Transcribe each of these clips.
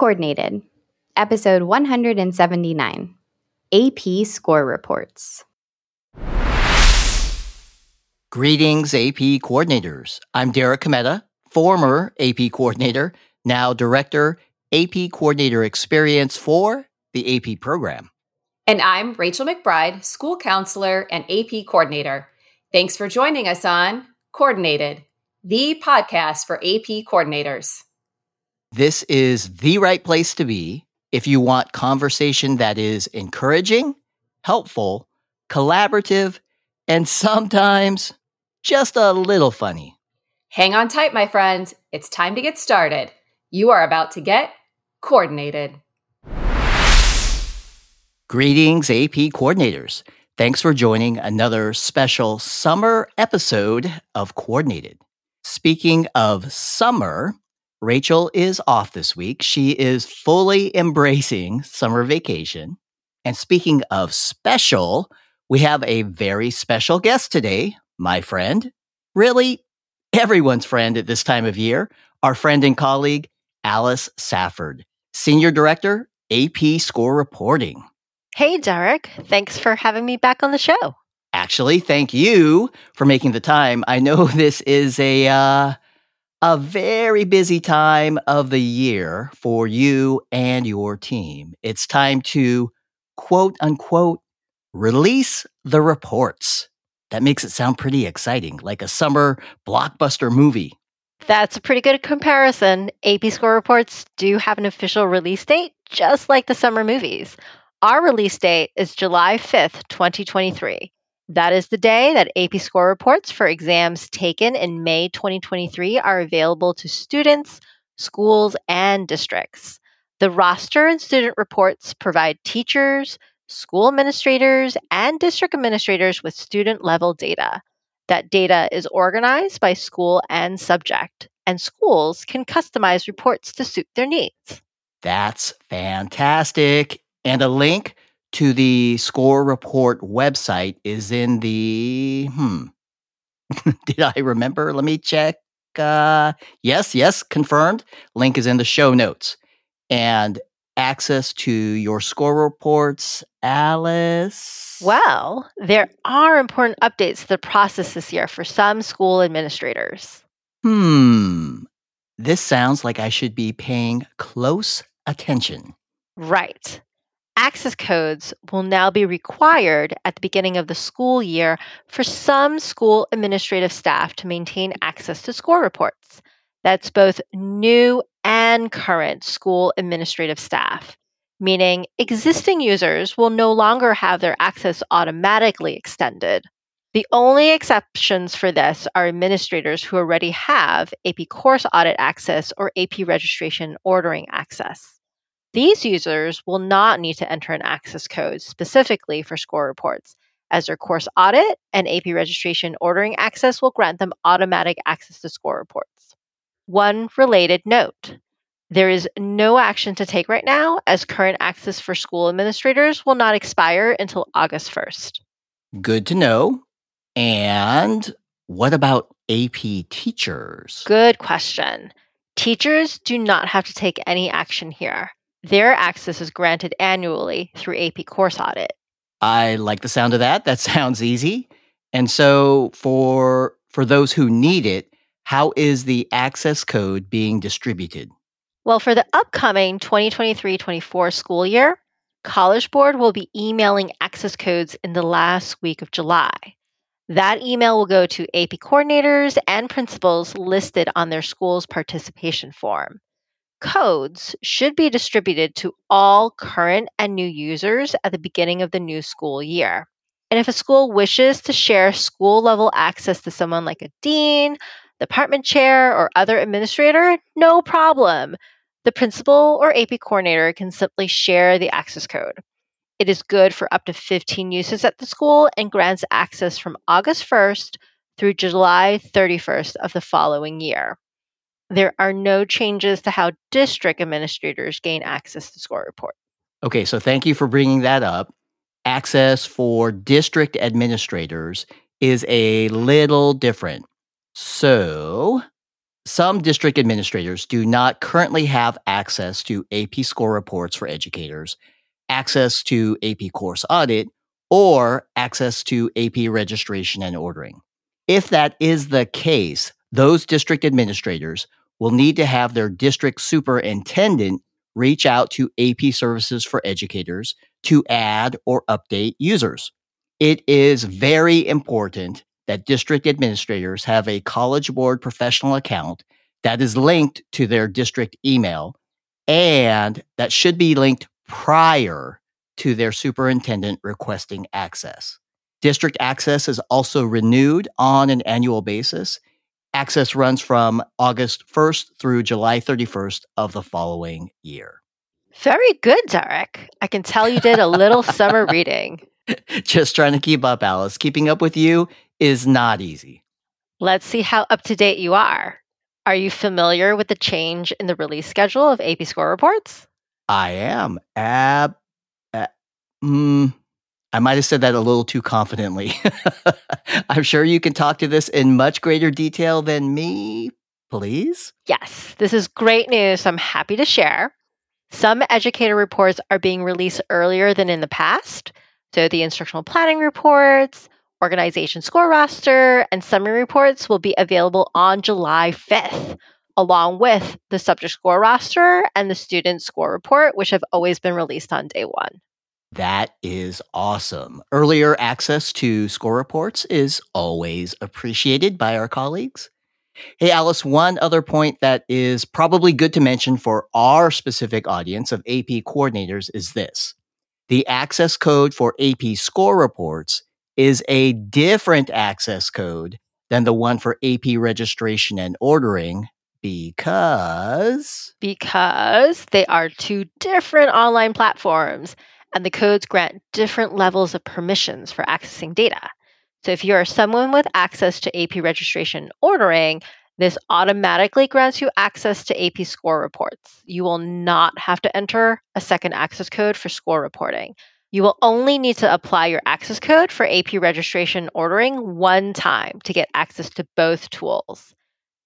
Coordinated, Episode 179 AP Score Reports. Greetings, AP coordinators. I'm Derek Cometa, former AP coordinator, now director, AP coordinator experience for the AP program. And I'm Rachel McBride, school counselor and AP coordinator. Thanks for joining us on Coordinated, the podcast for AP coordinators. This is the right place to be if you want conversation that is encouraging, helpful, collaborative, and sometimes just a little funny. Hang on tight, my friends. It's time to get started. You are about to get coordinated. Greetings, AP coordinators. Thanks for joining another special summer episode of Coordinated. Speaking of summer, Rachel is off this week. She is fully embracing summer vacation. And speaking of special, we have a very special guest today, my friend, really everyone's friend at this time of year, our friend and colleague, Alice Safford, Senior Director, AP Score Reporting. Hey, Derek. Thanks for having me back on the show. Actually, thank you for making the time. I know this is a uh, a very busy time of the year for you and your team. It's time to quote unquote release the reports. That makes it sound pretty exciting, like a summer blockbuster movie. That's a pretty good comparison. AP Score Reports do have an official release date, just like the summer movies. Our release date is July 5th, 2023. That is the day that AP Score Reports for exams taken in May 2023 are available to students, schools, and districts. The roster and student reports provide teachers, school administrators, and district administrators with student level data. That data is organized by school and subject, and schools can customize reports to suit their needs. That's fantastic. And a link to the score report website is in the hmm. Did I remember? Let me check. Uh, yes, yes, confirmed. Link is in the show notes. And access to your score reports, Alice? Well, there are important updates to the process this year for some school administrators. Hmm. This sounds like I should be paying close attention. Right. Access codes will now be required at the beginning of the school year for some school administrative staff to maintain access to score reports. That's both new and current school administrative staff, meaning existing users will no longer have their access automatically extended. The only exceptions for this are administrators who already have AP course audit access or AP registration ordering access. These users will not need to enter an access code specifically for score reports, as their course audit and AP registration ordering access will grant them automatic access to score reports. One related note there is no action to take right now, as current access for school administrators will not expire until August 1st. Good to know. And what about AP teachers? Good question. Teachers do not have to take any action here. Their access is granted annually through AP Course Audit. I like the sound of that. That sounds easy. And so for for those who need it, how is the access code being distributed? Well, for the upcoming 2023-24 school year, College Board will be emailing access codes in the last week of July. That email will go to AP coordinators and principals listed on their school's participation form codes should be distributed to all current and new users at the beginning of the new school year. And if a school wishes to share school level access to someone like a dean, department chair, or other administrator, no problem. The principal or AP coordinator can simply share the access code. It is good for up to 15 uses at the school and grants access from August 1st through July 31st of the following year. There are no changes to how district administrators gain access to score report. Okay, so thank you for bringing that up. Access for district administrators is a little different. So, some district administrators do not currently have access to AP score reports for educators, access to AP course audit, or access to AP registration and ordering. If that is the case, those district administrators will need to have their district superintendent reach out to AP services for educators to add or update users. It is very important that district administrators have a College Board professional account that is linked to their district email and that should be linked prior to their superintendent requesting access. District access is also renewed on an annual basis. Access runs from August 1st through July 31st of the following year. Very good, Derek. I can tell you did a little summer reading. Just trying to keep up, Alice. Keeping up with you is not easy. Let's see how up to date you are. Are you familiar with the change in the release schedule of AP score reports? I am. Ab. Uh, mm, I might have said that a little too confidently. I'm sure you can talk to this in much greater detail than me, please. Yes, this is great news. I'm happy to share. Some educator reports are being released earlier than in the past. So the instructional planning reports, organization score roster, and summary reports will be available on July 5th, along with the subject score roster and the student score report, which have always been released on day one. That is awesome. Earlier access to score reports is always appreciated by our colleagues. Hey, Alice, one other point that is probably good to mention for our specific audience of AP coordinators is this. The access code for AP score reports is a different access code than the one for AP registration and ordering because because they are two different online platforms and the codes grant different levels of permissions for accessing data. So if you are someone with access to AP registration ordering, this automatically grants you access to AP score reports. You will not have to enter a second access code for score reporting. You will only need to apply your access code for AP registration ordering one time to get access to both tools.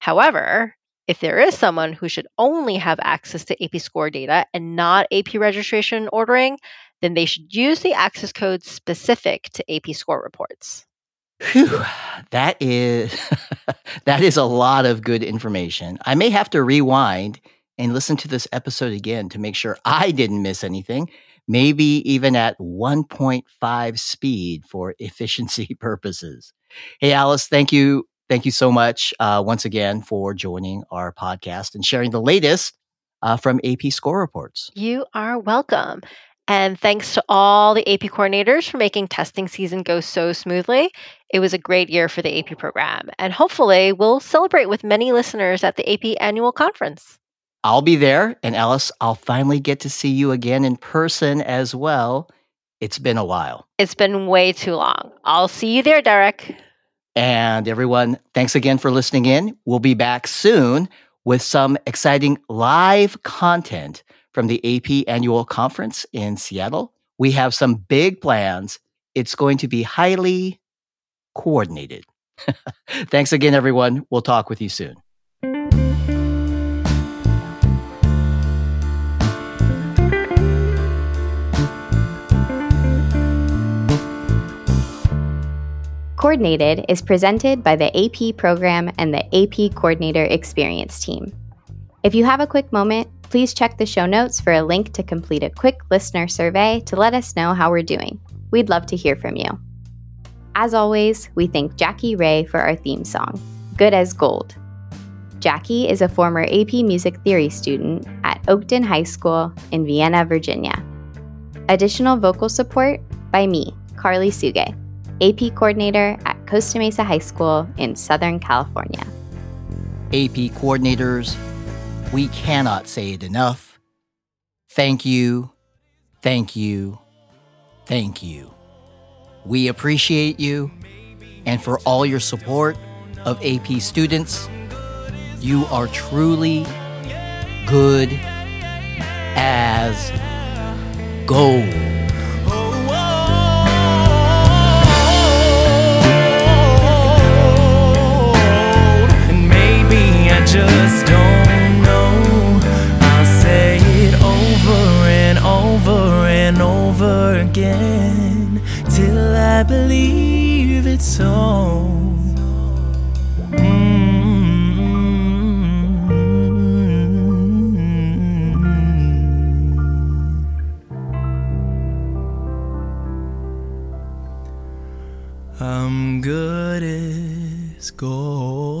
However, if there is someone who should only have access to AP score data and not AP registration ordering, then they should use the access code specific to AP score reports. Whew, that is that is a lot of good information. I may have to rewind and listen to this episode again to make sure I didn't miss anything. Maybe even at 1.5 speed for efficiency purposes. Hey, Alice, thank you. Thank you so much uh, once again for joining our podcast and sharing the latest uh, from AP Score Reports. You are welcome. And thanks to all the AP coordinators for making testing season go so smoothly. It was a great year for the AP program, and hopefully, we'll celebrate with many listeners at the AP annual conference. I'll be there, and Alice, I'll finally get to see you again in person as well. It's been a while. It's been way too long. I'll see you there, Derek. And everyone, thanks again for listening in. We'll be back soon with some exciting live content from the AP annual conference in Seattle. We have some big plans. It's going to be highly coordinated. Thanks again, everyone. We'll talk with you soon. Coordinated is presented by the AP program and the AP Coordinator Experience team. If you have a quick moment, please check the show notes for a link to complete a quick listener survey to let us know how we're doing. We'd love to hear from you. As always, we thank Jackie Rae for our theme song, Good as Gold. Jackie is a former AP Music Theory student at Oakton High School in Vienna, Virginia. Additional vocal support by me, Carly Suge, AP Coordinator at Costa Mesa High School in Southern California. AP coordinators, we cannot say it enough. Thank you, thank you, thank you. We appreciate you and for all your support of AP students. You are truly good as gold. Again till I believe it's so. Mm-hmm. I'm good as gold.